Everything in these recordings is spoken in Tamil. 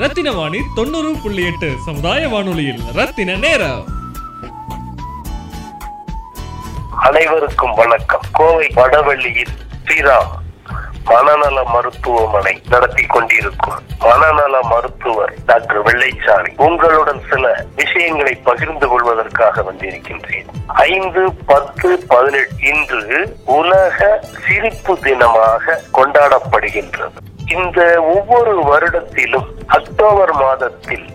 ரத்தின வாணி தொண்ணூறு புள்ளி எட்டு சமுதாய வானொலியில். ரத்தின நேரம். அனைவருக்கும் வணக்கம். கோவை வடவள்ளியில் ஸ்ரீராம் மனநல மருத்துவமனை நடத்தி கொண்டிருக்கும் மனநல மருத்துவர் டாக்டர் வெள்ளைச்சாரி உங்களுடன் சில விஷயங்களை பகிர்ந்து கொள்வதற்காக வந்திருக்கின்றேன். ஐந்து பத்து பதினெட்டு இன்று உலக சிரிப்பு தினமாக கொண்டாடப்படுகின்றது. இந்த ஒவ்வொரு வருடத்திலும் அக்டோபர் மாதத்தில்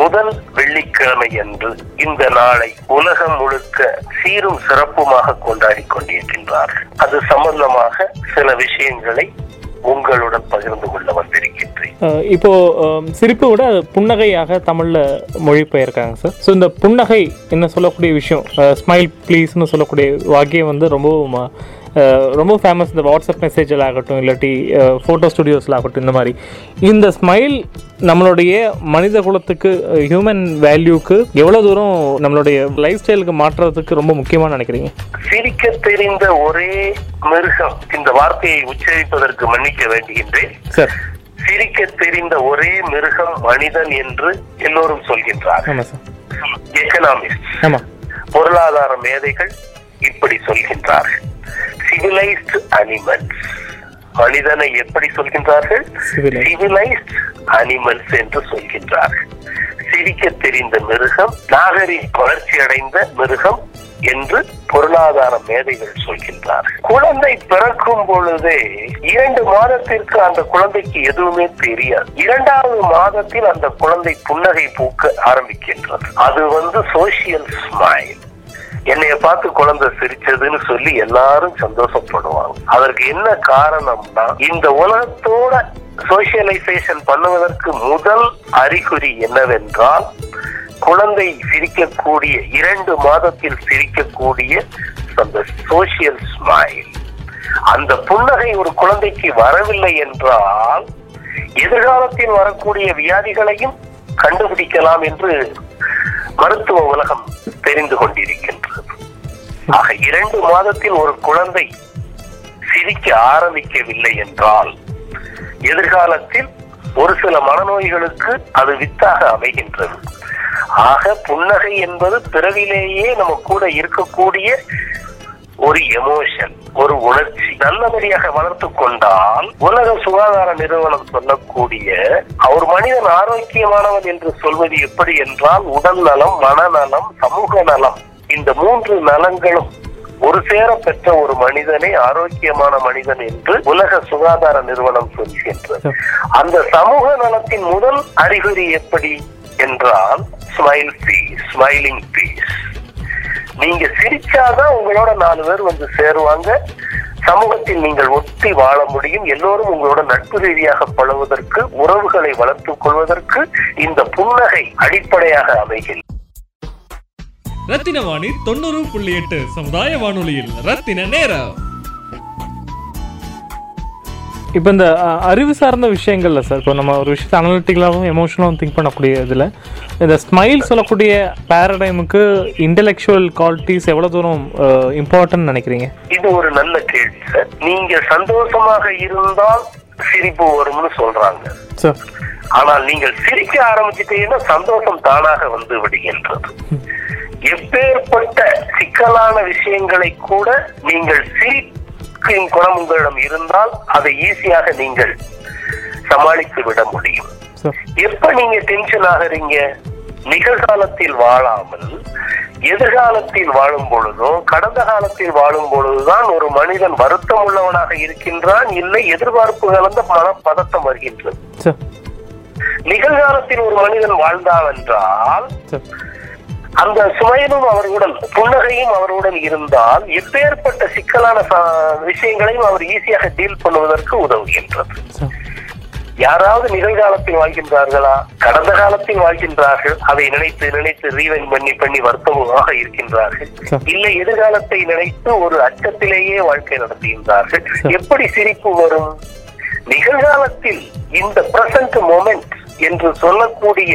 முதல் வெள்ளிக்கிழமை அன்று இந்த நாளை உலகம் முழுக்க சீரும் சிறப்புமாக கொண்டாடி கொண்டிருக்கின்றார்கள். அது சம்பந்தமாக சில விஷயங்களை உங்களுடன் பகிர்ந்து கொள்ள வந்திருக்கின்றேன். இப்போ சிரிப்பு விட புன்னகையாக புன்னகையாக மொழி மொழிபெயர்க்காங்க சார். ஸோ இந்த புன்னகை என்ன சொல்லக்கூடிய விஷயம்? ஸ்மைல் ப்ளீஸ்னு சொல்லக்கூடிய வாக்கியம் வந்து ரொம்ப ரொம்ப ஃபேமஸ் இந்த வாட்ஸ்அப் மெசேஜில் ஆகட்டும் இல்லாட்டி ஃபோட்டோ ஸ்டுடியோஸில் ஆகட்டும் இந்த மாதிரி. இந்த ஸ்மைல் நம்மளுடைய மனித குலத்துக்கு ஹியூமன் வேல்யூக்கு எவ்வளோ தூரம் நம்மளுடைய லைஃப் ஸ்டைலுக்கு மாற்றுறதுக்கு ரொம்ப முக்கியமாக நினைக்கிறீங்க? சிரிக்க தெரிந்த ஒரே மிருகம் இந்த வார்த்தையை உச்சரிப்பதற்கு மன்னிக்க வேண்டுகின்றேன். சார். சிரிக்க தெரிந்த ஒரே மிருகம் மனிதன் என்று எல்லோரும் சொல்கின்றார் எக்கனாமிஸ்ட் பொருளாதார மேதைகள் இப்படி சொல்கின்றார்கள். சிவிலைஸ்ட் அனிமல்ஸ் மனிதனை எப்படி சொல்கின்றார்கள். சிவிலைஸ்ட் அனிமல்ஸ் என்று சொல்கின்றார்கள். சிரிக்க தெரிந்த மிருகம் நாகரிக வளர்ச்சி அடைந்த மிருகம் என்று பொருளாதார மேதைகள் சொல்கின்றார்கள். குழந்தை பிறக்கும் பொழுதே இரண்டு மாதத்திற்கு அந்த குழந்தைக்கு எதுவுமே தெரியாது. இரண்டாவது மாதத்தில் அந்த குழந்தை புன்னகை பூக்க ஆரம்பிக்கின்றது. அது வந்து சோசியல் ஸ்மைல் என்னைய பார்த்து குழந்தை சிரிச்சதுன்னு சொல்லி எல்லாரும் சந்தோஷப்படுவாங்க. அதற்கு என்ன காரணம்னா இந்த உலகத்தோட சோசியலைசேஷன் பண்ணுவதற்கு முதல் அறிகுறி என்னவென்றால் குழந்தை சிரிக்கக்கூடிய இரண்டு மாதத்தில் சிரிக்கக்கூடிய அந்த சோசியல் ஸ்மைல் அந்த புன்னகை ஒரு குழந்தைக்கு வரவில்லை என்றால் எதிர்காலத்தில் வரக்கூடிய வியாதிகளையும் கண்டுபிடிக்கலாம் என்று மருத்துவ உலகம் தெரிந்து கொண்டிருக்கின்றது. ஆக இரண்டு மாதத்தில் ஒரு குழந்தை சிரிக்க ஆரம்பிக்கவில்லை என்றால் எதிர்காலத்தில் ஒரு சில மனநோய்களுக்கு அது வித்தாக அமைகின்றது. ஆக புன்னகை என்பது பிறவிலேயே நம்ம கூட இருக்கக்கூடிய ஒரு எமோஷன் ஒரு உணர்ச்சி நல்லபடியாக வளர்த்து கொண்டால் உலக சுகாதார நிறுவனம் சொல்லக்கூடிய ஒரு மனிதன் ஆரோக்கியமானவன் என்று சொல்வது எப்படி என்றால் உடல் நலம் மனநலம் சமூக நலம். இந்த மூன்று நலங்களும் ஒரு சேர பெற்ற ஒரு மனிதனை ஆரோக்கியமான மனிதன் என்று உலக சுகாதார நிறுவனம் சொல்கின்றது. அந்த சமூக நலத்தின் முதல் அறிகுறி எப்படி என்றால் ஸ்மைல் பீஸ் ஸ்மைலிங் பீஸ் நீங்க சிரிச்சாதான் உங்களோட நாலு பேர் வந்து சேருவாங்க. சமூகத்தில் நீங்கள் ஒட்டி வாழ முடியும். எல்லோரும் உங்களோட நட்பு ரீதியாக பழகுவதற்கு உறவுகளை வளர்த்துக் கொள்வதற்கு இந்த புன்னகை அடிப்படையாக அமைகிறது. ரத்தின வாணி தொண்ணூறு புள்ளி எட்டு சமுதாய வானொலியில் ரத்தின நேரம். இப்போ இந்த அறிவு சார்ந்த விஷயங்கள்ல சார் இப்போ நம்ம ஒரு விஷயத்தை அனலிட்டிக்கலாகவும் எமோஷனலாகவும் திங்க் பண்ணக்கூடிய இதில் இந்த ஸ்மைல் சொல்லக்கூடிய பேரடைமுக்கு இன்டெலெக்சுவல் குவாலிட்டிஸ் எவ்வளோ தூரம் இம்பார்ட்டன்ட் நினைக்கிறீங்க? இது ஒரு நல்ல கேள்வி சார் நீங்க சந்தோஷமாக இருந்தால் சிரிப்பு வரும்னு சொல்றாங்க. சார் ஆனால் நீங்கள் சிரிக்க ஆரம்பிச்சிட்டீங்கன்னா சந்தோஷம் தானாக வந்து விடுகின்றது. எப்பேற்பட்ட சிக்கலான விஷயங்களை கூட நீங்கள் சிரிக்கும் குணம் உங்களிடம் இருந்தால் அதை ஈஸியாக நீங்கள் சமாளித்து விட முடியும். எப்ப நீங்க டென்ஷன் ஆகுறீங்க? நிகழ்காலத்தில் வாழாமல் எதிர்காலத்தில் வாழும் பொழுதோ கடந்த காலத்தில் வாழும் பொழுதுதான் ஒரு மனிதன் வருத்தம் உள்ளவனாக இருக்கின்றான் இல்லை எதிர்பார்ப்பு கலந்த மன பதட்டம் வருகின்றது. நிகழ்காலத்தில் ஒரு மனிதன் வாழ்ந்தான் என்றால் அந்த சுமையனும் அவர்களுடன் புன்னகையும் அவருடன் இருந்தால் எப்பேற்பட்ட சிக்கலான விஷயங்களையும் அவர் ஈஸியாக டீல் பண்ணுவதற்கு உதவுகின்றது. யாராவது நிகழ்காலத்தில் வாழ்கின்றார்களா? கடந்த காலத்தில் வாழ்கின்றார்கள். அதை நினைத்து நினைத்து ரீவைன் பண்ணி பண்ணி வருத்தமாக இருக்கின்றார்கள். இல்லை எதிர்காலத்தை நினைத்து ஒரு அச்சத்திலேயே வாழ்க்கை நடத்துகின்றார்கள். எப்படி சிரிப்பு வரும்? நிகழ்காலத்தில் இந்த பிரசன்ட் மொமெண்ட் என்று சொல்லக்கூடிய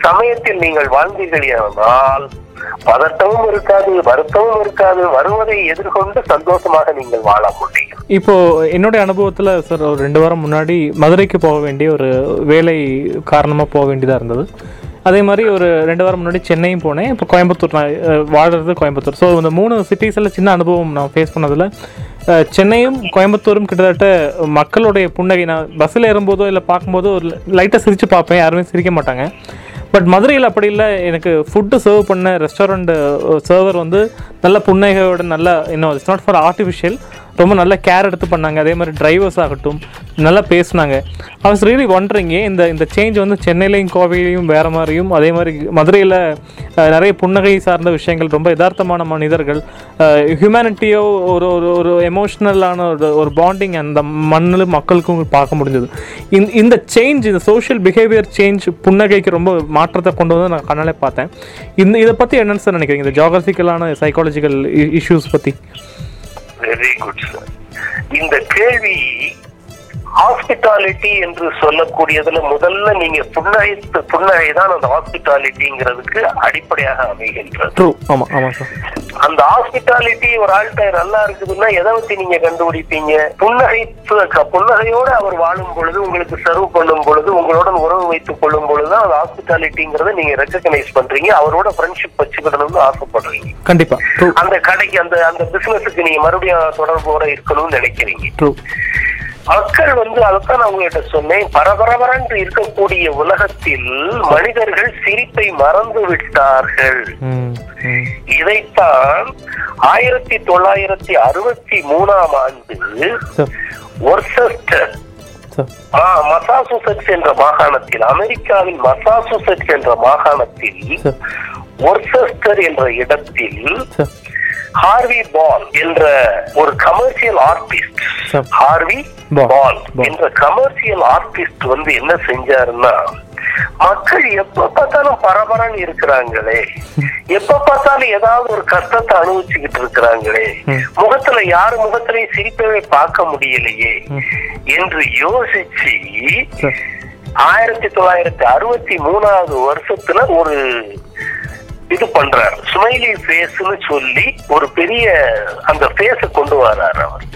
சமயத்தில் நீங்கள் வாழ்ந்தீர்களானால் பதட்டமும் இருக்காது வருத்தமும் இருக்காது வருவதை எதிர்கொண்டு சந்தோஷமாக நீங்கள் வாழ முடியும். இப்போ என்னுடைய அனுபவத்துல சார் ஒரு ரெண்டு வாரம் முன்னாடி மதுரைக்கு போக வேண்டிய ஒரு வேலை காரணமாக போக வேண்டியதாக இருந்தது. அதே மாதிரி ஒரு ரெண்டு வாரம் முன்னாடி சென்னையும் போனேன். இப்போ கோயம்புத்தூர் நான் அஹ், கோயம்புத்தூர். ஸோ இந்த மூணு சிட்டிஸில் சின்ன அனுபவம் நான் ஃபேஸ் பண்ணதில் சென்னையும் கோயம்புத்தூரும் கிட்டத்தட்ட மக்களுடைய புன்னகை நான் பஸ்ஸில் ஏறும்போதோ இல்லை பார்க்கும்போதோ ஒரு லைட்டாக சிரித்து பார்ப்பேன். யாருமே சிரிக்க மாட்டாங்க. பட் மதுரையில் அப்படி இல்லை. எனக்கு ஃபுட்டு சர்வ் பண்ண ரெஸ்டாரண்ட் சர்வர் வந்து நல்ல புன்னகையோட நல்ல இன்னும் இட்ஸ் நாட் ஃபார் ஆர்டிஃபிஷியல் ரொம்ப நல்ல கேர் எடுத்து பண்ணாங்க. அதே மாதிரி டிரைவர்ஸ் ஆகட்டும் நல்லா பேசினாங்க. ஐ வாஸ் ரியலி wondering இந்த இந்த சேஞ்ச் வந்து சென்னையிலையும் கோவையிலையும் வேறு மாதிரியும் அதே மாதிரி மதுரையில் நிறைய புன்னகை சார்ந்த விஷயங்கள் ரொம்ப யதார்த்தமான மனிதர்கள் ஹியூமனிட்டியோ ஒரு ஒரு ஒரு எமோஷ்னலான ஒரு ஒரு பாண்டிங் அந்த மண்ணில் மக்களுக்கும் பார்க்க முடிஞ்சது. இந்த இந்த சேஞ்ச் இந்த சோஷியல் பிஹேவியர் சேஞ்ச் புன்னகைக்கு ரொம்ப மாற்றத்தை கொண்டு வந்து நான் கண்ணாலே பார்த்தேன். இந்த இதை பற்றி என்னென்னு சார் நினைக்கிறீங்க? இந்த ஜாகிரபிக்கலான சைக்காலஜிக்கல் இஷ்யூஸ் பற்றி வெரி குட் சார் இந்த கேள்வி ஹாஸ்பிட்டாலிட்டி என்று சொல்லக்கூடியதுல முதல்ல நீங்க புன்னகை புன்னகை தான் அந்த ஹாஸ்பிட்டாலிட்டிங்கிறதுக்கு அடிப்படையாக அமைகின்றது. அந்த ஹாஸ்பிட்டாலிட்டி ஒரு ஆள்கிட்ட நல்லா இருக்குதுன்னா எதை வச்சு நீங்க கண்டுபிடிப்பீங்க? புன்னகை புன்னகையோட அவர் வாழும் பொழுது உங்களுக்கு சர்வ் பண்ணும் பொழுது உங்களுடன் உறவு வைத்துக் கொள்ளும் பொழுது அந்த ஹாஸ்பிட்டாலிட்டிங்கிறத நீங்க ரெக்கக்னைஸ் பண்றீங்க. அவரோட ஃப்ரெண்ட்ஷிப் வச்சுக்கிடணும்னு ஆசைப்படுறீங்க. கண்டிப்பாக ட்ரூ அந்த கடைக்கு அந்த அந்த பிசினஸுக்கு நீங்க மறுபடியும் தொடர்போட இருக்கணும்னு நினைக்கிறீங்க. மக்கள் வந்து அதைத்தான் நான் உங்ககிட்ட சொன்னேன். பரபரபரன்று இருக்கக்கூடிய உலகத்தில் மனிதர்கள் சிரிப்பை மறந்து விட்டார்கள். இதைத்தான் ஆயிரத்தி தொள்ளாயிரத்தி அறுபத்தி மூணாம் ஆண்டு ஒர்செஸ்டர் மசாசூசெட்ஸ் என்ற மாகாணத்தில் அமெரிக்காவின் மசாசூசெட்ஸ் என்ற மாகாணத்தில் ஒர்செஸ்டர் என்ற இடத்தில் ஹார்வி பால் என்ற ஒரு கமர்ஷியல் ஆர்டிஸ்ட். ஹார்வி. பால். என்ற கமர்ஷியல் ஆர்டிஸ்ட் வந்து என்ன செஞ்சாருன்னா மக்கள் எப்ப பார்த்தாலும் பரபரன்னு இருக்கிறாங்களே எப்ப பார்த்தாலும் ஏதாவது ஒரு கஷ்டத்தை அனுபவிச்சுக்கிட்டு இருக்கிறாங்களே. முகத்துல யாரு முகத்திலையும் சிரிப்பவே பார்க்க முடியலையே. என்று யோசிச்சு ஆயிரத்தி தொள்ளாயிரத்தி அறுபத்தி மூணாவது வருஷத்துல ஒரு இது பண்றாரு. ஸ்மைலி ஃபேஸ்னு சொல்லி ஒரு பெரிய அந்த ஃபேஸ கொண்டு வர்றாரு அவர்.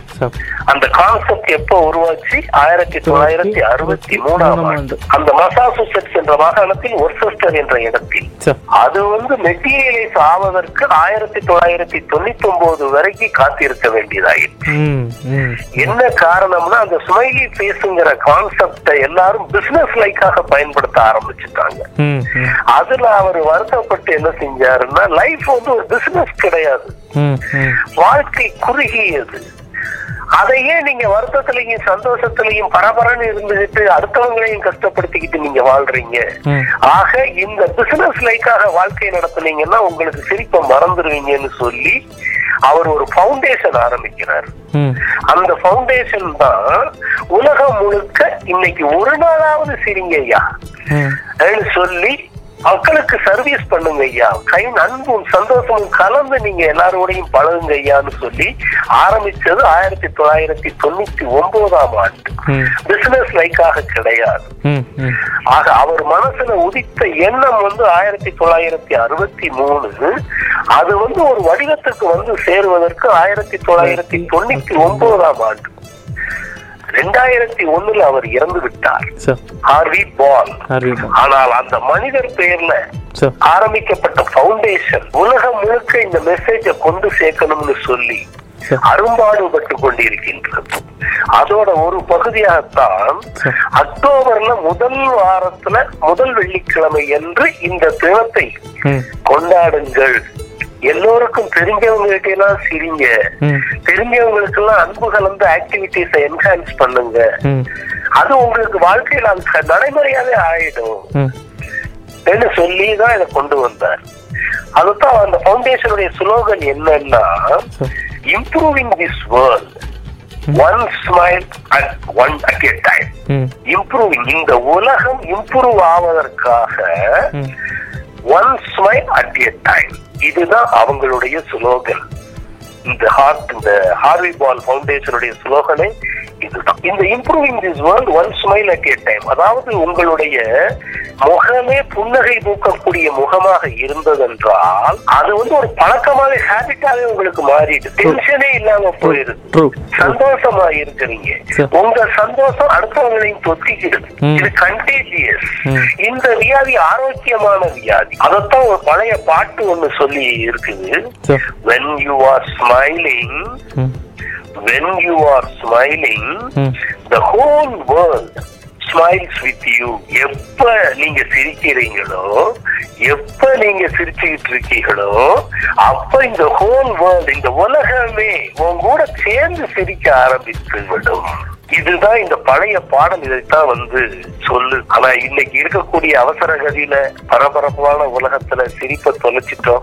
அந்த கான்செப்ட் எப்ப உருவாச்சு? ஆயிரத்தி தொள்ளாயிரத்தி அறுபத்தி மூணாம் ஆண்டு. அந்த மசாசூசெட்ஸ் என்ற மாகாணத்தில் ஒர்செஸ்டர் என்ற இடத்தில். அது வந்து மெட்டீரியலைஸ் ஆவதற்கு ஆயிரத்தி தொள்ளாயிரத்தி தொண்ணூத்தி ஒன்பது வரைக்கும் காத்திருக்க வேண்டியதாயிடுச்சு என்ன காரணம்னா அந்த ஸ்மைலி ஃபேஸ்ங்கிற கான்செப்டை எல்லாரும் பிசினஸ் லைக்காக பயன்படுத்த ஆரம்பிச்சுட்டாங்க. அதுல அவர் வருத்தப்பட்டு என்ன செஞ்சாருன்னா லைஃப் வந்து ஒரு பிசினஸ் கிடையாது. வாழ்க்கை குறுகியது அதையே நீங்க வருத்தத்திலையும் சந்தோஷத்திலையும் பரபரன்னு இருந்துகிட்டு அடுத்தவங்களையும் கஷ்டப்படுத்திக்கிட்டு நீங்க வாழ்றீங்க. ஆக இந்த பிசினஸ் லைக்காக வாழ்க்கை நடத்துனீங்கன்னா உங்களுக்கு சிரிப்பை மறந்துடுவீங்கன்னு சொல்லி அவர் ஒரு ஃபவுண்டேஷன் ஆரம்பிக்கிறார். அந்த ஃபவுண்டேஷன் தான் உலகம் முழுக்க இன்னைக்கு ஒரு நாளாவது சிரிங்க ஐயா ம். ன்னு சொல்லி மக்களுக்கு சர்வீஸ் பண்ணுங்க ஐயா. கை அன்பும் சந்தோஷமும் கலந்து நீங்க எல்லாரோடையும் பழகுங்க ஐயான்னு சொல்லி ஆரம்பிச்சது ஆயிரத்தி தொள்ளாயிரத்தி தொண்ணூத்தி ஒன்பதாம் ஆண்டு. பிசினஸ் லைக்காக கிடையாது. ஆக அவர் மனசுல உதித்த எண்ணம் வந்து ஆயிரத்தி தொள்ளாயிரத்தி அறுபத்தி மூணு. அது வந்து ஒரு வடிவத்துக்கு வந்து சேருவதற்கு ஆயிரத்தி தொள்ளாயிரத்தி தொண்ணூத்தி ஒன்பதாம் ஆண்டு. ரெண்டாயிரத்தி ஒண்ணுல அவர் இறந்து விட்டார். ஹார்வி பால் ஆனால் அந்த மனிதர் பெயர்ல ஆரம்பிக்கப்பட்ட ஃபவுண்டேஷன் உலகம் முழுக்க இந்த மெசேஜை கொண்டு சேர்க்கணும்னு சொல்லி அரும்பாடுபட்டு கொண்டிருக்கின்றது. அதோட ஒரு பகுதியாகத்தான் அக்டோபர்ல முதல் வாரத்துல முதல் வெள்ளிக்கிழமை என்று இந்த தினத்தை கொண்டாடுங்கள். எல்லோருக்கும் தெரிஞ்சவங்க எல்லாம் சிரிங்க. தெரிஞ்சவங்களுக்கு எல்லாம் அன்பு கலந்த ஆக்டிவிட்டிஸை என்ஹான்ஸ் பண்ணுங்க. அது உங்களுக்கு வாழ்க்கையில க- நடைமுறையாவே ஆயிடும். சொல்லி தான் இதை கொண்டு வந்தார். அதுதான் அந்த ஃபவுண்டேஷனுடைய ஸ்லோகன் என்னன்னா improving this world one smile at one at a time improving இந்த உலகம் improve ஆவதற்காக one smile at a time இதுதான் அவங்களுடைய ஸ்லோகன் இந்த ஹார்ட் இந்த ஹார்வி பால் பவுண்டேஷனுடைய ஸ்லோகனை இதுதான். இந்த improving this world one smile at a time அதாவது உங்களுடைய முகமே புன்னகை பூக்கக்கூடிய முகமாக இருந்ததென்றால் அது வந்து ஒரு பழக்கமாக ஹேபிட்டாவே உங்களுக்கு மாறிடு. டென்ஷனே இல்லாம போயிருது சந்தோஷமா இருக்கிறீங்க. உங்க சந்தோஷம் அடுத்தவங்களையும் தொத்திக்கிறது. இது கண்டேஜியஸ். இந்த வியாதி ஆரோக்கியமான வியாதி. அதத்தான் ஒரு பழைய பாட்டு ஒண்ணு சொல்லி இருக்குது. You are smiling ம். When you are smiling ம் the whole world smiles with you. எப்ப நீங்க சிரிக்கிறீங்களோ எப்ப நீங்க சிரிச்சுக்கிட்டு இருக்கீங்களோ அப்ப இந்த ஹோல் வேர்ல்ட் இந்த உலகமே உன் கூட சேர்ந்து சிரிக்க ஆரம்பித்து விடும். இதுதான் இந்த பழைய பாடல் இதைத்தான் வந்து சொல்லு. ஆனா இன்னைக்கு இருக்கக்கூடிய அவசர கதியில பரபரப்பான உலகத்துல சிரிப்பை தொலைச்சிட்டோம்.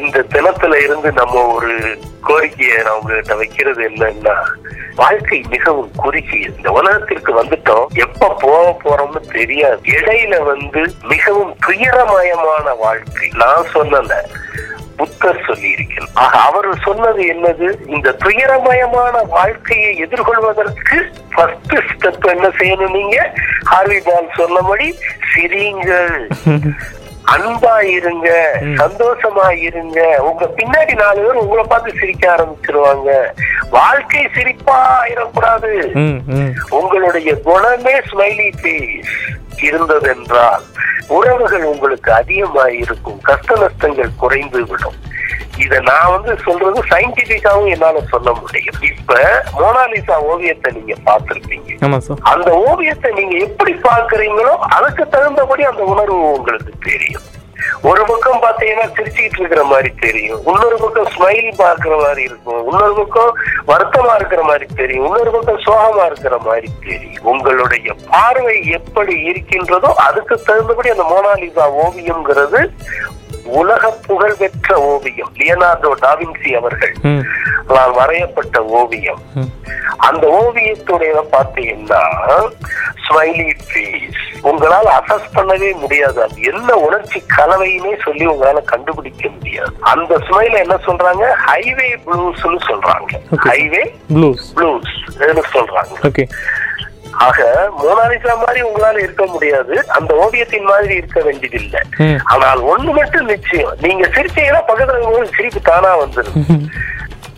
இந்த தினத்துல இருந்து நம்ம ஒரு கோரிக்கையை நான் உங்ககிட்ட வைக்கிறது என்னன்னா வாழ்க்கை மிகவும் குறுகியது இந்த உலகத்திற்கு வந்துட்டோம். எப்ப போக போறோம்னு தெரியாது. இடையில வந்து மிகவும் துயரமயமான வாழ்க்கை. நான் சொல்லல. புத்தர் சொல்லி இருக்கிறார் ஆக அவர் சொன்னது என்னது? இந்த துயரமயமான வாழ்க்கையை எதிர்கொள்வதற்கு ஃபர்ஸ்ட் ஸ்டெப் என்ன செய்யணும் நீங்க? ஹார்வி பால் சொன்னபடி சிரிங்கள் அன்பா இருங்க. சந்தோஷமா இருங்க. உங்க பின்னாடி நாலு பேர் உங்களை பார்த்து சிரிக்க ஆரம்பிச்சிருவாங்க. வாழ்க்கை சிரிப்பா ஆயிடக்கூடாது. உங்களுடைய குணமே ஸ்மைலி ஃபேஸ் இருந்ததென்றால் உறவுகள் உங்களுக்கு அதிகமாக இருக்கும் கஷ்ட நஷ்டங்கள் குறைந்து விடும் இத நான் வந்து சொல்றது சயின்டிபிக்காவும் என்னால சொல்ல முடியும். இப்ப மோனாலிசா ஓவியத்தை நீங்க பார்த்திருப்பீங்க. சார். அந்த ஓவியத்தை நீங்க எப்படி பார்க்கறீங்களோ அதுக்கு தகுந்தபடி அந்த உணர்வு உங்களுக்கு தெரியும். ஒரு பக்கம் பாத்தீங்கன்னா சிரிச்சுக்கிட்டு இருக்கிற மாதிரி தெரியும். இன்னொரு பக்கம் ஸ்மைல் பாக்குற மாதிரி இருக்கும். இன்னொரு பக்கம் வருத்தமா இருக்கிற மாதிரி தெரியும். இன்னொரு பக்கம் சோகமா இருக்கிற மாதிரி தெரியும். உங்களுடைய பார்வை எப்படி இருக்கின்றதோ அதுக்கு தகுந்தபடி அந்த மோனாலிசா ஓவியம்ங்கிறது உலக புகழ் பெற்ற ஓவியம் லியனார்டோ டாவின்சி அவர்கள் நான் வரையப்பட்ட ஓவியம். அந்த ஓவியத்துடைய பாத்தீங்கன்னா ஸ்மைலி ஃபேஸ் உங்களால அசஸ் பண்ணவே முடியாது. அது என்ன உணர்ச்சி கலவையுமே சொல்லி உங்களால கண்டுபிடிக்க முடியாது. அந்த ஸ்மைல என்ன சொல்றாங்க? ஹைவே ப்ளூஸ்னு சொல்றாங்க. ஹைவே ப்ளூஸ் ப்ளூஸ் சொல்றாங்க. ஆக மோனாலிசா மாதிரி உங்களால இருக்க முடியாது. அந்த ஓவியத்தின் மாதிரி இருக்க வேண்டியதில்லை. ஆனால் ஒண்ணு மட்டும் நிச்சயம். நீங்க சிரிச்சீங்கன்னா பக்கத்துல சிரிப்பு தானா வந்துடும்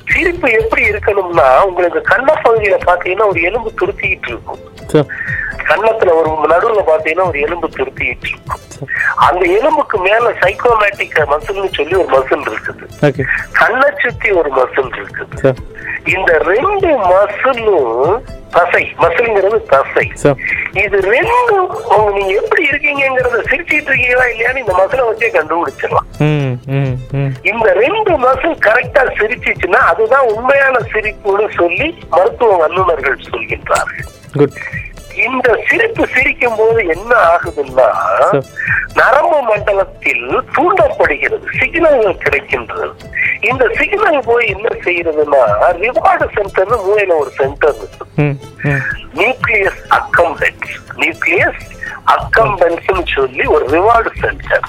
சிரிப்பு எப்படி இருக்கணும்னா உங்களுக்கு கண்ண பகுதியில பாத்தீங்கன்னா ஒரு எலும்பு துருத்திக்கிட்டு இருக்கும். சார். கன்னத்துல ஒரு நடுவுல பாத்தீங்கன்னா ஒரு எலும்பு துருத்திக்கிட்டு இருக்கும். அந்த எலும்புக்கு மேல சைக்கோமேட்டிக் மசில்னு சொல்லி ஒரு மசில் இருக்குது. கண்ணை சுத்தி ஒரு மசில் இருக்குது. இந்த ரெண்டு மசிலும் தசை. மசில்ங்கிறது தசை. இது ரெண்டும் நீங்க எப்படி இருக்கீங்கங்கறத சிரிச்சிட்டு இருக்கீங்களா இல்லையான்னு இந்த மசிலை வச்சே கண்டுபிடிச்சிடலாம். இந்த ரெண்டு மசில் கரெக்டா சிரிச்சிச்சுன்னா அதுதான் உண்மையான சிரிப்புன்னு சொல்லி மருத்துவ வல்லுநர்கள் சொல்கின்றார்கள். இந்த சிரிப்பு சிரிக்கும் போது என்ன ஆகுதுன்னா. நரம்பு மண்டலத்தில் தூண்டப்படுகிறது சிக்னல்கள் கிடைக்கின்றது. இந்த சிக்னல் போய் என்ன செய்யறதுன்னா ரிவார்டு சென்டர் மூளையில ஒரு சென்டர் இருக்கு. நியூக்ளியஸ் அக்கம்பென்ஸ் நியூக்ளியஸ் அக்கம்பென்ஸ் சொல்லி ஒரு ரிவார்டு சென்டர்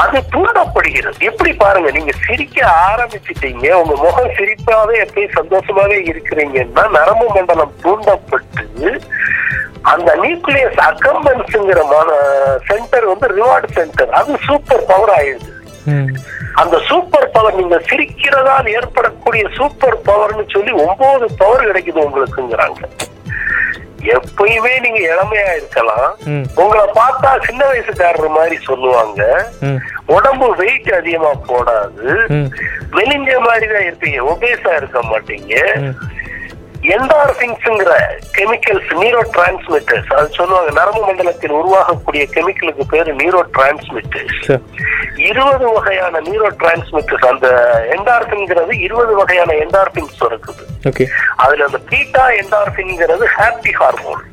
அது தூண்டப்படுகிறது. எப்படி பாருங்க நீங்க சிரிக்க ஆரம்பிச்சிட்டீங்க உங்க முகம் சிரிப்பாவே எப்பயும் சந்தோஷமாவே இருக்கிறீங்கன்னா நரம்பு மண்டலம் தூண்டப்பட்டு அந்த நியூக்ளியஸ் அக்கம்பன்ஸ்ங்கிற சென்டர் வந்து ரிவார்டு சென்டர் அது சூப்பர் பவர் ஆயிடுது. அந்த சூப்பர் பவர் நீங்க சிரிக்கிறதால் ஏற்படக்கூடிய சூப்பர் பவர்னு சொல்லி ஒன்பது பவர் கிடைக்குது உங்களுக்குங்கிறாங்க. எப்பயுமே நீங்க இளமையா இருக்கலாம். உங்களை பார்த்தா சின்ன வயசுக்காரர் மாதிரி சொல்லுவாங்க. உடம்பு வெயிட் அதிகமா போடாது. ம். மெலிஞ்ச மாதிரி தான் இருப்பீங்க ஒபேஸா இருக்க மாட்டீங்க. என்டார்பின்ஸ்ங்கிற கெமிக்கல்ஸ் நியூரோ டிரான்ஸ்மிட்டர்ஸ் அது சொல்லுவாங்க நரம்பு மண்டலத்தில் உருவாகக்கூடிய கெமிக்கலுக்கு பேரு நியூரோ டிரான்ஸ்மிட்டர்ஸ் இருபது வகையான நியூரோ டிரான்ஸ்மிட்டர்ஸ் அந்த என்டார்பின்ங்கிறது இருபது வகையான என்டார்பின்ஸ் இருக்குது அதுல அந்த பீட்டா என்டார்பின்ங்கிறது ஹாப்பி ஹார்மோன்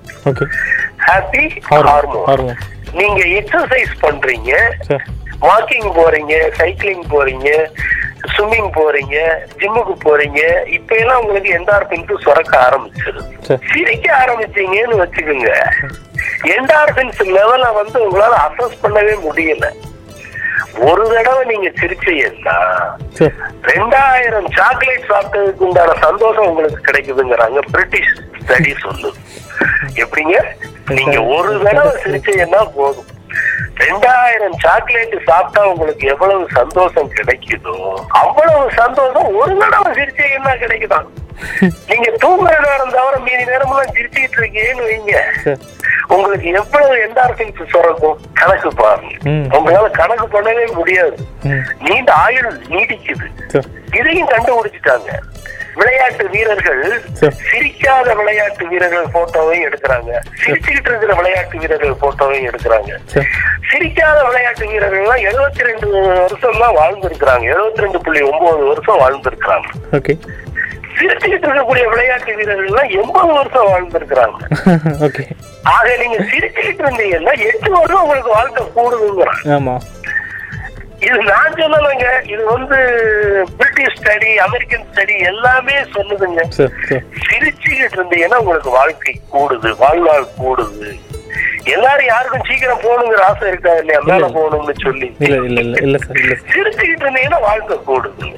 ஹாப்பி ஹார்மோன் நீங்க எக்ஸசைஸ் பண்றீங்க வாக்கிங் போறீங்க சைக்கிளிங் போறீங்க ஸ்விம்மிங் போறீங்க ஜிம்முக்கு போறீங்க இப்ப எல்லாம் உங்களுக்கு என்டார்பின்ஸ் சுரக்க ஆரம்பிச்சிருது. சார். சிரிக்க ஆரம்பிச்சீங்கன்னு வச்சுக்கோங்க. என்டார்பின்ஸ் லெவலை வந்து உங்களால அசஸ் பண்ணவே முடியல. ஒரு தடவை நீங்க சிரிச்சீங்கன்னா சார். ரெண்டாயிரம் சாக்லேட் சாப்பிட்டதுக்கு உண்டான சந்தோஷம் உங்களுக்கு கிடைக்குதுங்கிறாங்க பிரிட்டிஷ் ஸ்டடி சொல்லுது எப்படிங்க? நீங்க ஒரு தடவை சிரிச்சீங்கன்னா போதும். ரெண்டாயிரம் சாக்லேட் சாப்பிட்டா உங்களுக்கு எவ்வளவு சந்தோஷம் கிடைக்குதோ அவ்வளவு சந்தோஷம் ஒரு தடவை சிரிச்சீங்கன்னா கிடைக்குதான். நீங்க தூங்குற நேரம் தவிர மீதி நேரமெல்லாம் சிரிச்சுக்கிட்டு இருக்கீங்கன்னு வைங்க. உங்களுக்கு எவ்வளவு என்டார்பின்ஸ் சுரக்கும்? கணக்கு பாருங்க. உங்களால கணக்கு பண்ணவே முடியாது. நீண்ட ஆயுள் நீடிக்குது. இதையும் கண்டுபிடிச்சிட்டாங்க. விளையாட்டு வீரர்கள் சரி. சிரிக்காத விளையாட்டு வீரர்கள் போட்டோவையும் எடுக்கிறாங்க. சிரிச்சுக்கிட்டு இருக்கிற விளையாட்டு வீரர்கள் போட்டோவையும் எடுக்கிறாங்க. சார் சிரிக்காத விளையாட்டு வீரர்கள் எல்லாம் எழுபத்தி ரெண்டு வருஷம் தான் வாழ்ந்திருக்கிறாங்க. எழுபத்தி ரெண்டு புள்ளி ஒன்பது வருஷம் வாழ்ந்திருக்கிறாங்க. சிரிச்சுக்கிட்டு இருக்கக்கூடிய விளையாட்டு வீரர்கள் எல்லாம் எண்பது வருஷம் வாழ்ந்திருக்கிறாங்க. ஆக நீங்க சிரிச்சுக்கிட்டு இருந்தீங்கன்னா எட்டு வருஷம் உங்களுக்கு வாழ்க்கை கூடுதுங்கிறான் இது நான் சொல்லலைங்க. இது வந்து பிரிட்டிஷ் ஸ்டடி அமெரிக்கன் ஸ்டடி எல்லாமே சொல்லுதுங்க. Sir sir. சிரிச்சுக்கிட்டு இருந்தீங்கன்னா உங்களுக்கு வாழ்க்கை கூடுது வாழ்நாள் கூடுது. எல்லாரும் யாருக்கும் சீக்கிரம் போகணுங்கிற ஆசை இருக்கா இல்லையா? மேல. போகணும்னு சொல்லி. சிரிச்சுக்கிட்டு இருந்தீங்கன்னா வாழ்க்கை கூடுதுங்க.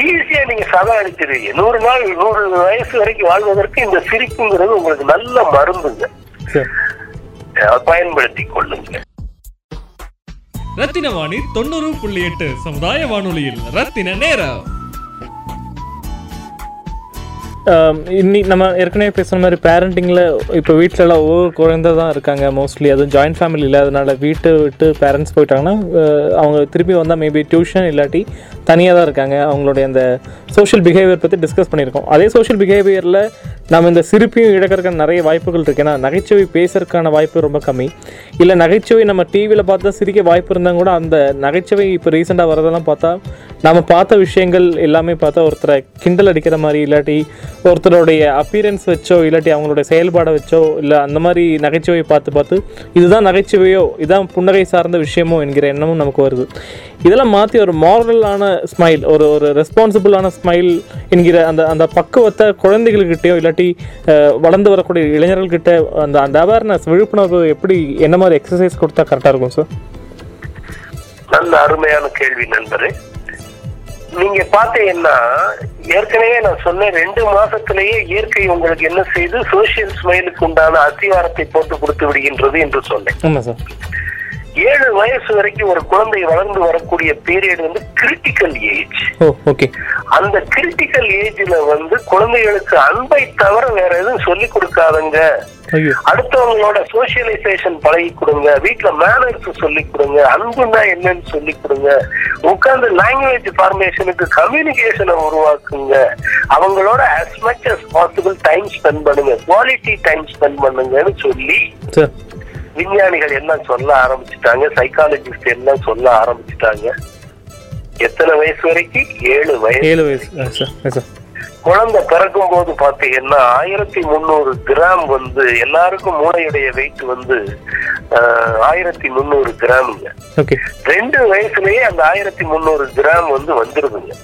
ஈஸியா நீங்க சதம் அடிச்சிருவீங்க நூறு நாள் நூறு வயசு வரைக்கும் வாழ்வதற்கு இந்த சிரிப்புங்கிறது உங்களுக்கு நல்ல மருந்துங்க. பயன்படுத்தி கொள்ளுங்க. ரத்தின வாணி தொண்ணூறு புள்ளி எட்டு சமுதாய வானொலியில். ரத்தின நேரம். இன்னி நம்ம ஏற்கனவே பேசுகிற மாதிரி பேரண்டிங்கில் இப்போ வீட்டிலலாம் ஒவ்வொரு குழந்தை தான் இருக்காங்க மோஸ்ட்லி அதுவும் ஜாயின்ட் ஃபேமிலி இல்லாதனால வீட்டை விட்டு பேரண்ட்ஸ் போயிட்டாங்கன்னா அவங்க திருப்பி வந்தால் மேபி டியூஷன் இல்லாட்டி தனியாக தான் இருக்காங்க. அவங்களுடைய அந்த சோஷியல் பிஹேவியர் பற்றி டிஸ்கஸ் பண்ணியிருக்கோம். அதே சோஷியல் பிஹேவியரில் நம்ம இந்த சிரிப்பையும் இழக்கிறதுக்கான நிறைய வாய்ப்புகள் இருக்குது ஏன்னா நகைச்சுவை பேசுறதுக்கான வாய்ப்பு ரொம்ப கம்மி. இல்லை நகைச்சுவை நம்ம டிவியில் பார்த்தா சிரிக்க வாய்ப்பு இருந்தால் கூட அந்த நகைச்சுவை இப்போ ரீசெண்டாக வரதெல்லாம் பார்த்தா நம்ம பார்த்த விஷயங்கள் எல்லாமே பார்த்தா ஒருத்தரை கிண்டல் அடிக்கிற மாதிரி இல்லாட்டி ஒருத்தருடைய அப்பீரன்ஸ் வச்சோ இல்லாட்டி அவங்களுடைய செயல்பாடை வச்சோ இல்லை அந்த மாதிரி நகைச்சுவை பார்த்து பார்த்து இதுதான் நகைச்சுவையோ இதான் புன்னகை சார்ந்த விஷயமோ என்கிற எண்ணமும் நமக்கு வருது. இதெல்லாம் மாற்றி ஒரு மாரலான ஸ்மைல் ஒரு ஒரு ரெஸ்பான்சிபிளான ஸ்மைல் என்கிற அந்த அந்த பக்குவத்தை குழந்தைகள்கிட்டயோ இல்லாட்டி வளர்ந்து வரக்கூடிய இளைஞர்கள்கிட்ட அந்த அந்த அவேர்னஸ் விழிப்புணர்வு எப்படி என்ன மாதிரி எக்ஸசைஸ் கொடுத்தா கரெக்டாக இருக்கும் சார் நல்ல அருமையான கேள்வி நண்பரே. நீங்க பாத்தீங்கன்னா ஏற்கனவே நான் சொன்னேன் ரெண்டு மாசத்திலேயே இயற்கை உங்களுக்கு என்ன செய்து சோசியல் ஸ்மைலுக்கு உண்டான அத்திவாரத்தை போட்டு கொடுத்து விடுகின்றது என்று சொன்னேன். ஏழு வயசு வரைக்கும் ஒரு குழந்தை வளர்ந்து வரக்கூடிய பீரியட் வந்து கிரிட்டிக்கல் ஏஜ் ஓகே அந்த கிரிட்டிக்கல் ஏஜ்ல வந்து குழந்தைகளுக்கு அன்பை தவிர வேற எதுவும் சொல்லி கொடுக்காதங்க. அடுத்தவங்களோட சோசியலைசேஷன் பழகி கொடுங்க. வீட்ல மேனர்ஸ் சொல்லி கொடுங்க. அன்புன்னா என்னன்னு சொல்லி கொடுங்க. உட்கார்ந்து லாங்குவேஜ் ஃபார்மேஷனுக்கு கம்யூனிகேஷனை உருவாக்குங்க. அவங்களோட as much as possible time spend பண்ணுங்க. குவாலிட்டி டைம் ஸ்பெண்ட் பண்ணுங்கன்னு சொல்லி விஞ்ஞானிகள் எல்லாம் சொல்ல ஆரம்பிச்சுட்டாங்க? சைக்காலஜிஸ்ட் எல்லாம் சொல்ல ஆரம்பிச்சுட்டாங்க? எத்தனை வயசு வரைக்கும்? ஏழு வயசு. ஏழு வயசு. குழந்தை பிறக்கும் போது பாத்தீங்கன்னா ஆயிரத்தி முந்நூறு கிராம் வந்து எல்லாருக்கும் மூளையுடைய வெயிட் வந்து ஆயிரத்தி முந்நூறு கிராமுங்க. ரெண்டு வயசுலயே அந்த ஆயிரத்தி முந்நூறு கிராம் வந்து வந்துருதுங்க.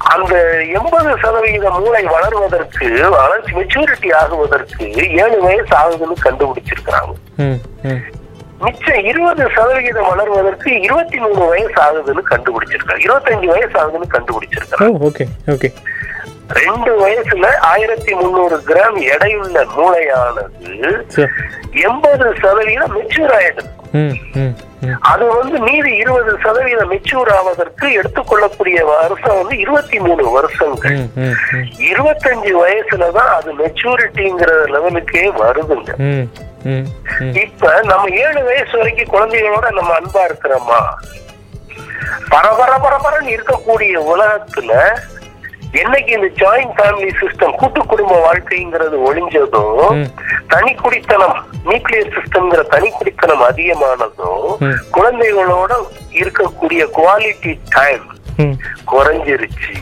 அந்த எண்பது சதவிகித மூளை வளர்வதற்கு வளர்ச்சி மெச்சூரிட்டி ஆகுவதற்கு ஏழு வயசு ஆகுதுன்னு கண்டுபிடிச்சிருக்கிறாங்க. மிச்சம் இருபது சதவிகிதம் வளர்வதற்கு இருபத்தி மூணு வயசு ஆகுதுன்னு கண்டுபிடிச்சிருக்காங்க. இருபத்தஞ்சு வயசு ஆகுதுன்னு கண்டுபிடிச்சிருக்காங்க ரெண்டு வயசுல ஆயிரத்தி முந்நூறு கிராம் எடையுள்ள மூளையானது எண்பது சதவீதம் மெச்சூர் ஆயிடுது. அது வந்து மீதி இருபது சதவீதம் மெச்சூர் ஆவதற்கு எடுத்துக்கொள்ளக்கூடிய வருஷம் வந்து இருபத்தி மூணு வருஷங்கள். இருபத்தஞ்சு வயசுலதான் அது மெச்சூரிட்டிங்கிற லெவலுக்கே வருதுங்க. இப்ப நம்ம ஏழு வயசு வரைக்கும் குழந்தைகளோட நம்ம அன்பா இருக்கிறோமா? பரபர பரபரன்னு இருக்கக்கூடிய உலகத்துல என்னைக்கு இந்த ஜாயிண்ட் ஃபேமிலி சிஸ்டம் கூட்டு குடும்ப வாழ்க்கைங்கிறது ஒளிஞ்சதும் ம். தனி குடித்தனம் நியூக்ளியர் சிஸ்டம்ங்கிற தனி குடித்தனம் அதிகமானதும். குழந்தைகளோட இருக்கக்கூடிய குவாலிட்டி டைம் குறைஞ்சிருச்சு.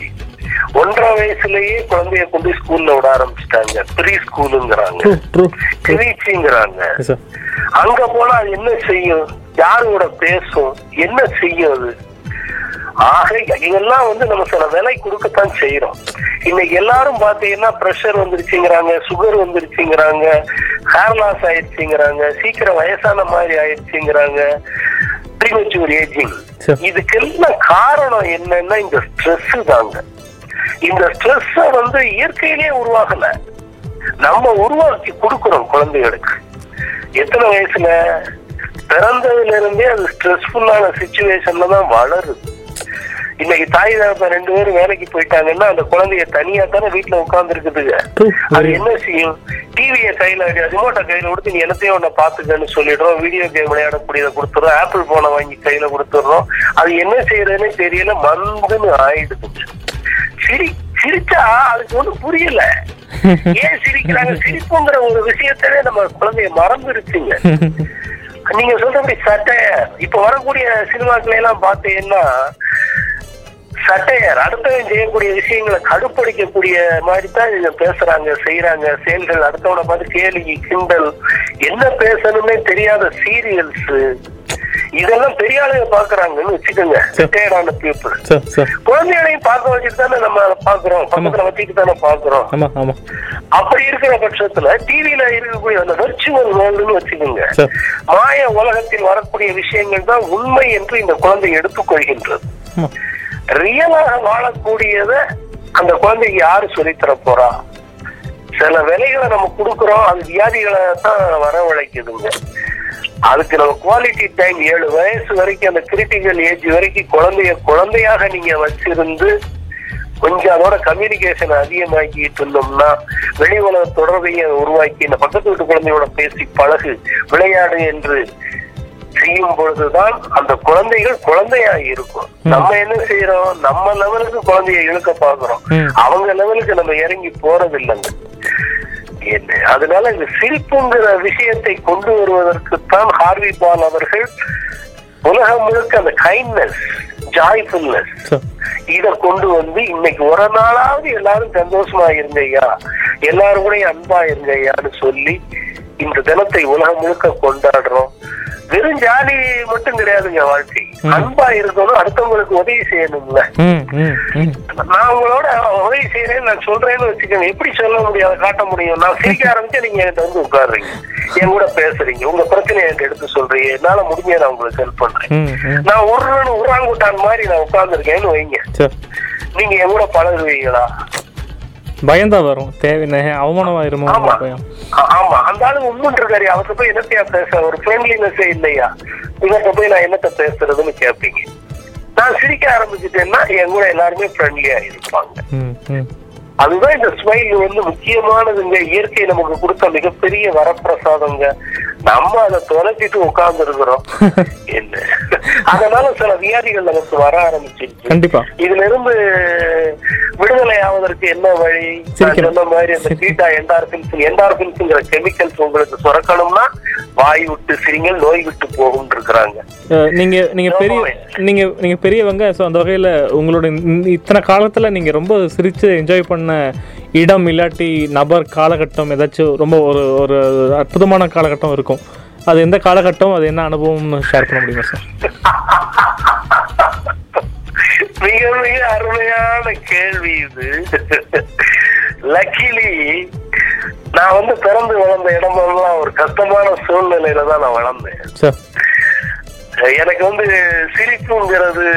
ஒன்றரை வயசுலயே குழந்தைய கொண்டு ஸ்கூல்ல விட ஆரம்பிச்சிட்டாங்க. ப்ரீ ஸ்கூலுங்கிறாங்க கிரீச்சிங்கிறாங்க அங்க போனா அது என்ன செய்யும்? யாரோட பேசும்? என்ன செய்யும் அது? ஆக இதெல்லாம் வந்து நம்ம சில விலை கொடுக்கத்தான் செய்யறோம் இன்னைக்கு எல்லாரும் பாத்தீங்கன்னா பிரஷர் வந்துருச்சுங்கிறாங்க சுகர் வந்துருச்சுங்கிறாங்க ஹேர் லாஸ் ஆயிடுச்சுங்கிறாங்க சீக்கிரம் வயசான மாதிரி ஆயிடுச்சுங்கிறாங்க. Premature ageing. இதுக்கெல்லாம் காரணம் என்னன்னா இந்த ஸ்ட்ரெஸ் தாங்க. இந்த ஸ்ட்ரெஸ் வந்து இயற்கையிலே உருவாகல. நம்ம உருவாக்கி கொடுக்கிறோம் குழந்தைகளுக்கு. எத்தனை வயசுல? பிறந்ததுல இருந்தே அது ஸ்ட்ரெஸ்ஃபுல்லான சுச்சுவேஷன்ல தான் வளருது. இன்னைக்கு தாய் தகப்பன் ரெண்டு பேரும் வேலைக்கு போயிட்டாங்கன்னா அந்த குழந்தைய தனியா தானே வீட்டுல உட்கார்ந்து இருக்குதுங்க True. அது என்ன செய்யும் டிவியை கையில ரிமோட்டை கையில கொடுத்து நீ என்னத்தையும் ஒண்ணு பாத்துக்கன்னு சொல்லிடுறோம். வீடியோ கேம் விளையாடக்கூடியதை கொடுத்துறோம் ஆப்பிள் போனை வாங்கி கையில கொடுத்துடுறோம். அது என்ன செய்யறதுன்னு தெரியல. மந்துன்னு ஆயிடுதுங்க சிரி சிரிச்சா அதுக்கு ஒண்ணும் புரியல. ஏன் சிரிக்கிறாங்க? சிரிப்புங்கிற ஒரு விஷயத்தவே நம்ம குழந்தைய மறந்துருச்சுங்க. நீங்க சொல்றபடி சட்டையர் இப்ப வரக்கூடிய சினிமாக்களை எல்லாம் பார்த்தீங்கன்னா சட்டையர். அடுத்தவன் செய்யக்கூடிய விஷயங்களை கடுப்படிக்கக்கூடிய மாதிரி தான் இவங்க பேசுறாங்க செய்யறாங்க செயல்கள் அடுத்தவனை பார்த்து கேலி கிண்டல் என்ன பேசணும்னே தெரியாத சீரியல்ஸ் இதெல்லாம் பெரிய ஆளுங்க பாக்குறாங்கன்னு வச்சுக்கோங்க ரிட்டையர்டான பீப்புள் குழந்தைகளையும் பார்க்க வச்சுட்டு தானே நம்ம பாக்குறோம் பக்கத்துல வச்சுட்டு தானே பாக்குறோம் அப்படி இருக்கிற பட்சத்துல டிவில இருக்கக்கூடிய அந்த வெர்ச்சுவல் வேர்ல்டுன்னு வச்சுக்கோங்க. மாய உலகத்தில் வரக்கூடிய விஷயங்கள் தான் உண்மை என்று இந்த குழந்தை எடுத்துக்கொள்கின்றது. ரியலா ரியலாக வாழக்கூடியத அந்த குழந்தைக்கு யாரு சொல்லித்தர போறா? சில விலைகளை நம்ம கொடுக்குறோம் அது வியாதிகளை தான் வரவழைக்குதுங்க. அதுக்கு நம்ம குவாலிட்டி டைம் ஏழு வயசு வரைக்கும் அந்த கிரிட்டிக்கல் ஏஜ் வரைக்கும் குழந்தைய குழந்தையாக நீங்க வச்சிருந்து கொஞ்சம் அதோட கம்யூனிகேஷன் அதிகமாக்கிட்டு இருந்தோம்னா வெளி உலக தொடர்பையை உருவாக்கி இந்த பக்கத்து வீட்டு குழந்தையோட பேசி பழகு விளையாடு என்று செய்யும் பொழுதுதான் அந்த குழந்தைகள் குழந்தையா இருக்கும். நம்ம என்ன செய்யறோம் நம்ம லெவலுக்கு குழந்தைய இழுக்க பாக்குறோம். அவங்க லெவலுக்கு நம்ம இறங்கி போறது இல்லைங்க அதனால இந்த சிரிப்புங்கிற விஷயத்தை கொண்டு வருவதற்குத்தான் ஹார்வி பால் அவர்கள் உலகம் முழுக்க அந்த கைண்ட்னஸ் ஜாய்ஃபுல்னஸ் இத கொண்டு வந்து இன்னைக்கு ஒரு நாளாவது எல்லாரும் சந்தோஷமா இருங்கய்யா எல்லாரும் கூட அன்பா இருங்கய்யான்னு சொல்லி இந்த தினத்தை உலகம் முழுக்க கொண்டாடுறோம். வெறும் ஜாலி மட்டும் கிடையாதுங்க வாழ்க்கை. அன்பா இருக்கணும் அடுத்தவங்களுக்கு உதவி செய்யணும்ல. நான் உங்களோட உதவி செய்யறேன்னு நான் சொல்றேன்னு வச்சுக்கோங்க. எப்படி சொல்ல முடியாது காட்ட முடியும்? நான் சிரிக்க ஆரம்பிச்சா நீங்க என்கிட்ட வந்து உட்காருறீங்க. என் கூட பேசுறீங்க. உங்க பிரச்சனையை என்கிட்ட எடுத்து சொல்றீங்க. என்னால முடிஞ்ச நான் உங்களுக்கு ஹெல்ப் பண்றேன். நான் ஒரு உராங்குட்டான் மாதிரி நான் உட்கார்ந்துருக்கேன்னு வைங்க. நீங்க என் கூட பழகுவீங்களா? பயம்தான் வரும். தேவை அவமானமாயிருமோ பயம். ஆமா. அந்த ஆளு உண்மைன்னு இருக்காரு அவர்கிட்ட போய் என்னத்தையா பேச ஒரு ஃப்ரெண்ட்லினஸே இல்லையா? இவர்கிட்ட போய் நான் என்னத்த பேசுறதுன்னு கேட்பீங்க நான் சிரிக்க ஆரம்பிச்சிட்டேன்னா என் கூட எல்லாருமே ஃப்ரெண்ட்லியா இருப்பாங்க. அதுதான் இந்த ஸ்மைல் வந்து முக்கியமானதுங்க. இயற்கை நமக்கு கொடுத்த மிகப்பெரிய வரப்பிரசாதங்க. நம்ம அதை தொலைச்சிட்டு உட்கார்ந்து இருக்கிறோம் என்ன? அதனால சில வியாதிகள் நமக்கு வர ஆரம்பிச்சிருச்சு. கண்டிப்பா. இதுல இருந்து விடுதலை ஆவதற்கு என்ன வழி. சொன்ன மாதிரி அந்த பீட்டா என்டார்பின்ஸ் என்டார்பின்ஸ்ங்கிற கெமிக்கல்ஸ் உங்களுக்கு சுரக்கணும்னா வாய் விட்டு சிரிங்கள் நோய் விட்டு போகும் இருக்கிறாங்க. நீங்க நீங்க பெரிய நீங்க நீங்க பெரியவங்க ஸோ அந்த வகையில உங்களோட இத்தனை காலத்துல நீங்க ரொம்ப சிரிச்சு என்ஜாய் பண்ண இடம் இல்லாட்டி நபர் காலகட்டம் ஏதாச்சும் ரொம்ப ஒரு ஒரு அற்புதமான காலகட்டம் இருக்கும். அது எந்த காலகட்டம் அது என்ன அனுபவம்னு ஷேர் பண்ண முடியுமா சார் மிக மிக அருமையான கேள்வி இது. லக்கிலி நான் வந்து பிறந்து வளர்ந்த இடமெல்லாம் ஒரு கஷ்டமான சூழ்நிலையில தான் நான் வளர்ந்தேன். சார் எனக்கு வந்து சிரிப்புங்கிறது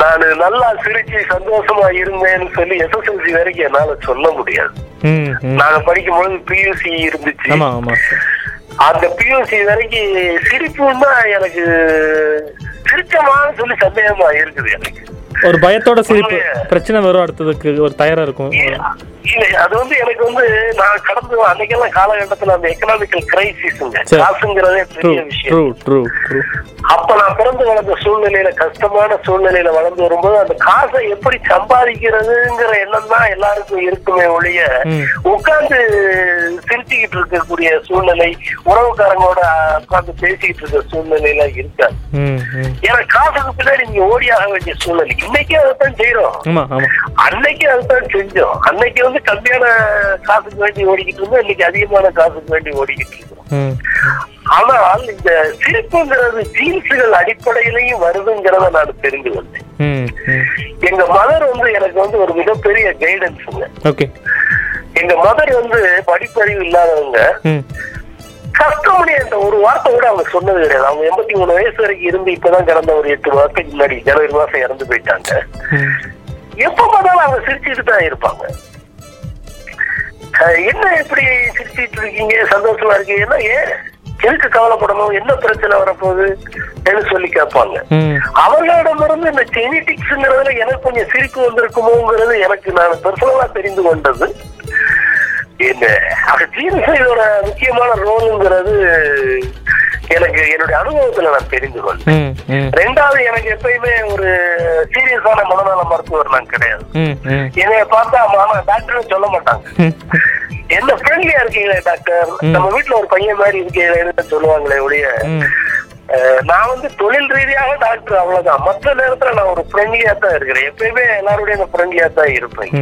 நான் நல்லா சிரிச்சு சந்தோஷமா இருந்தேன்னு சொல்லி எஸ்எஸ்எல்சி வரைக்கும் என்னால சொல்ல முடியாது. நாங்க படிக்கும் பொழுது பியூசி இருந்துச்சு. அந்த பியூசி வரைக்கும் சிரிப்புன்னா எனக்கு சிரிச்சமான்னு சொல்லி சந்தேகமா இருக்குது எனக்கு. ஒரு பயத்தோட சிரிப்பு? பிரச்சனை வரும் அடுத்ததுக்கு ஒரு தயாரா இருக்கும். இல்ல அது வந்து எனக்கு வந்து நான் கடந்து அன்னைக்கெல்லாம் காலகட்டத்துல அந்த எக்கனாமிக்கல் கிரைசிஸ்ங்க சரி. காசுங்கிறதே பெரிய விஷயம். அப்ப நான் பிறந்து வளர்ந்த சூழ்நிலையில கஷ்டமான சூழ்நிலையில வளர்ந்து வரும்போது அந்த காசை எப்படி சம்பாதிக்கிறதுங்கிற எண்ணம் தான் எல்லாருக்கும் இருக்குமே ஒழிய. உட்கார்ந்து சிரிச்சுக்கிட்டு இருக்கக்கூடிய சூழ்நிலை உறவுக்காரங்களோட உட்கார்ந்து பேசிக்கிட்டு இருக்க சூழ்நிலையில இருக்காது. ஏன்னா காசுக்கு பின்னாடி நீங்க ஓடியாக வேண்டிய சூழ்நிலை. இன்னைக்கு அதைத்தான் செய்யறோம் அன்னைக்கு அதுதான் செஞ்சோம். அன்னைக்கு வந்து கம்மியான காசுக்கு வேண்டி ஓடிக்கிட்டு இருந்தோம் இன்னைக்கு அதிகமான காசுக்கு வேண்டி ஓடிக்கிட்டு இருக்கோம் ம் ஆனால் இந்த சிரிப்புங்கிறது ஜீன்ஸுகள் அடிப்படையிலையும் வருதுங்கிறத நான் தெரிந்து வந்தேன் எங்க மதர் வந்து எனக்கு வந்து ஒரு மிகப்பெரிய கைடன்ஸுங்க ஓகே. எங்க மதர் வந்து படிப்பறிவு இல்லாதவங்க கஷ்டமுடைய அந்த ஒரு வார்த்தை கூட அவங்க சொன்னது கிடையாது. அவங்க எண்பத்தி மூணு வயசு வரைக்கும் இருந்து இப்பதான் கடந்த ஒரு எட்டு மாசத்துக்கு முன்னாடி ஜனவரி மாசம் இறந்து போயிட்டாங்க. எப்ப பார்த்தாலும் அவங்க சிரிச்சுட்டு தான் இருப்பாங்க. என்ன இப்படி சிரிச்சிட்டு இருக்கீங்க? சந்தோஷமா இருக்கீங்கன்னா ஏன் எதுக்கு கவலைப்படணும்? என்ன பிரச்சனை வரப்போகுது? சொல்லி கேட்பாங்க. அவர்களிடமிருந்து இந்த ஜெனடிக்ஸ்ங்கிறதுல எனக்கு கொஞ்சம் சிரிப்பு வந்திருக்குமோங்கிறது எனக்கு நான் பர்சனலா தெரிந்து கொண்டது. இந்த அது ஜீன்ஸ் இதோட முக்கியமான ரோலுங்கிறது எனக்கு என்னுடைய அனுபவத்துல நான் தெரிந்து கொண்டேன் ரெண்டாவது எனக்கு எப்பயுமே ஒரு சீரியஸான மனநல மருத்துவர் நான் கிடையாது. என்னைய பார்த்தா மாமா டாக்டர்னு சொல்ல மாட்டாங்க. என்ன ஃப்ரெண்ட்லியா இருக்கீங்களே டாக்டர்? நம்ம வீட்டுல ஒரு பையன் மாதிரி இருக்கீங்களேன்னு சொல்லுவாங்களே ஒழிய நான் வந்து தொழில் ரீதியாக டாக்டர் அவ்வளவுதான். மற்ற நேரத்துல நான் ஒரு ஃப்ரெண்ட்லியா தான் இருக்கிறேன். எப்பயுமே எல்லாருடைய ஃப்ரெண்ட்லியா தான் இருப்பேன்.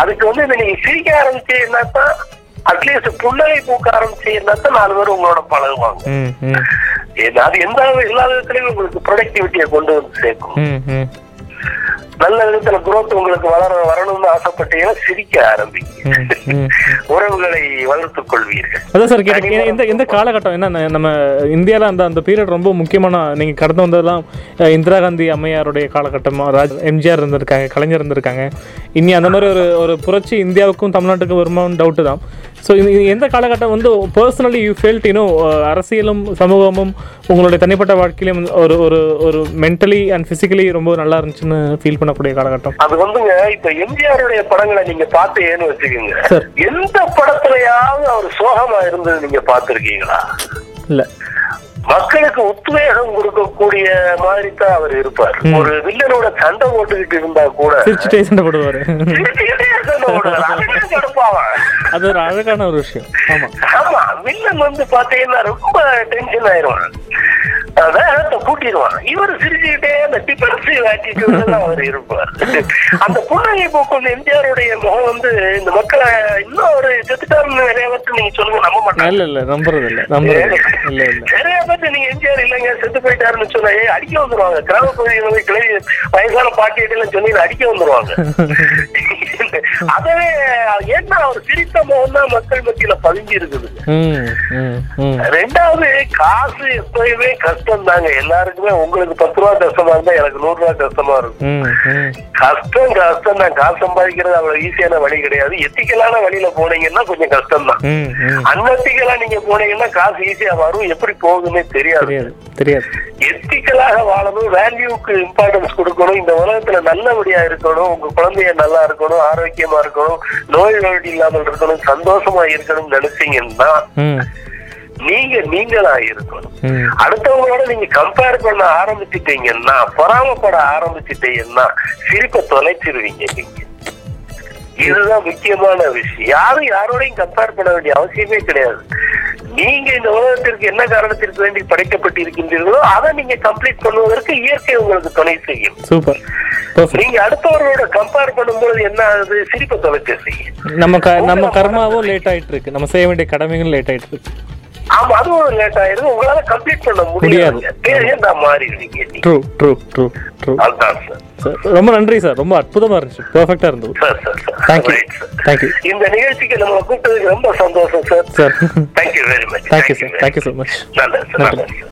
அதுக்கு வந்து நீங்க சிரிக்க ஆரம்பிச்சீங்கன்னா தான் அட்லீஸ்ட் புன்னகை பூக்க ஆரம்பிச்சீங்கன்னா தான் நாலு பேர் உங்களோட பழகுவாங்க. அது எந்த எல்லா விதத்திலையும் உங்களுக்கு ப்ரொடக்டிவிட்டியை கொண்டு வந்து சேர்க்கும். நல்ல விதத்துல growth உங்களுக்கு வளர வரணும்னு ஆசைப்பட்டீங்கன்னா சிரிக்க ஆரம்பிங்க. உறவுகளை வளர்த்துக் கொள்வீர்கள். அதான் சார் கேட்டேன். எந்த எந்த காலகட்டம் என்ன நம்ம இந்தியாவில் அந்த அந்த பீரியட் ரொம்ப முக்கியமான நீங்கள் கடந்து வந்ததெல்லாம் இந்திரா காந்தி அம்மையாருடைய காலகட்டம் ராஜ் எம்ஜிஆர் இருந்திருக்காங்க கலைஞர் இருந்திருக்காங்க. இனி அந்த மாதிரி ஒரு ஒரு புரட்சி இந்தியாவுக்கும் தமிழ்நாட்டுக்கும் வருமானு டவுட்டு தான். ஸோ இது எந்த காலகட்டம் வந்து பர்சனலி யூ ஃபெல்ட் இன்னும் அரசியலும் சமூகமும் உங்களுடைய தனிப்பட்ட வாழ்க்கையிலும் ஒரு ஒரு ஒரு மென்டலி அண்ட் ஃபிசிக்கலி ரொம்ப நல்லா இருந்துச்சுன்னு ஃபீல் பண்ணக்கூடிய காலகட்டம். அது வந்துங்க இப்ப எம்ஜிஆருடைய படங்களை நீங்க பார்த்தீங்கன்னு வச்சுக்கோங்க. சார். எந்த படத்துலயாவது அவர் சோகமா இருந்தது நீங்க பார்த்திருக்கீங்களா? இல்லை. மக்களுக்கு உத்வேகம் கொடுக்கக்கூடிய மாதிரி தான் அவர் இருப்பார். ஒரு வில்லனோட சண்டை போட்டுக்கிட்டு இருந்தா கூட சிரிச்சுட்டே சண்டை போடுவார். அது ஒரு அழகான ஒரு விஷயம். ஆமாம் ஆமா. வில்லன் வந்து பாத்தீங்கன்னா ரொம்ப டென்ஷன் ஆயிருவான் வேகத்தை கூட்டிடுவான் இவர் சிரிச்சுக்கிட்டே அந்த டிஃபென்சிவ் ஆட்டிடியூட்ல அவர் இருப்பார். அந்த புன்னகை போக்கும் எம்ஜிஆருடைய முகம் வந்து இந்த மக்களை இன்னும் ஒரு செத்துட்டாருன்னு நிறைய பேர்த்து நீங்க சொல்லுங்க நம்ப மாட்டாங்க. இல்லை இல்லை நம்புறது இல்லை நம்புறது நிறைய பேர்த்து நீங்க எம்ஜிஆர் இல்லைங்க செத்து போயிட்டாருன்னு சொன்னா அடிக்க வந்துருவாங்க. கிராம பகுதிகளில் கிளை வயசான பாட்டியிட்டெல்லாம் சொல்லி அடிக்க வந்துருவாங்க. அதவே ஏன்னா அவர் சிரித்த முகம் தான் மக்கள் மத்தியில பதிஞ்சு இருக்குது ரெண்டாவது காசு எப்பயுமே கஷ்டம் தாங்க எல்லாருக்குமே உங்களுக்கு பத்து ரூபா கஷ்டமா இருந்தா எனக்கு நூறு ரூபா கஷ்டமா இருக்கும். கஷ்டம் கஷ்டம் தான். காசு சம்பாதிக்கிறது அவ்வளவு ஈஸியான வழி கிடையாது. எத்திக்கலான வழியில போனீங்கன்னா கொஞ்சம் கஷ்டம் தான். அன்னத்திக்கலா நீங்க போனீங்கன்னா காசு ஈஸியா வரும். எப்படி போகுதுன்னே தெரியாது. தெரியாது தெரியாது. எத்திக்கலாக வாழணும். வேல்யூக்கு இம்பார்ட்டன்ஸ் கொடுக்கணும். இந்த உலகத்துல நல்லபடியா இருக்கணும். உங்க குழந்தைய நல்லா இருக்கணும். ஆரோக்கியமா இருக்கணும் நோய் நொடி இல்லாமல் இருக்கணும் சந்தோஷமா இருக்கணும்னு நினைச்சீங்கன்னா நீங்க நீங்களா இருக்கணும். அடுத்தவங்களோட நீங்க கம்பேர் பண்ண ஆரம்பிச்சிட்டீங்கன்னா பொறாமப்பட ஆரம்பிச்சிட்டீங்கன்னா சிரிப்பை தொலைச்சிருவீங்க. நீங்க இதுதான் முக்கியமான விஷயம். யாரும் யாரோடையும் கம்பேர் பண்ண வேண்டிய அவசியமே கிடையாது. நீங்க இந்த உலகத்திற்கு என்ன காரணத்திற்கு வேண்டி படைக்கப்பட்டிருக்கின்றீர்களோ அதை நீங்க கம்ப்ளீட் பண்ணுவதற்கு இயற்கை உங்களுக்கு துணை செய்யும். சூப்பர் நீங்க அடுத்தவர்களோட கம்பேர் பண்ணும்போது என்ன ஆகுது? சிரிப்பை தொலைக்க செய்யும் நம்ம நம்ம கர்மாவும் லேட் ஆயிட்டு இருக்கு நம்ம செய்ய வேண்டிய கடமைகளும் லேட் ஆயிட்டு இருக்கு ஆமா அதுவும் லேட் ஆயிருது உங்களால கம்ப்ளீட் பண்ண முடியாது. ட்ரூ ட்ரூ ட்ரூ ட்ரூ ரொம்ப நன்றி சார் ரொம்ப அற்புதமா இருந்துச்சு. பர்ஃபெக்டா இருந்தது. தேங்க்யூ. தேங்க்யூ இந்த நிகழ்ச்சிக்கு நம்மளை கூப்பிட்டதுக்கு ரொம்ப சந்தோஷம் sir sir thank you very much thank you sir thank you so much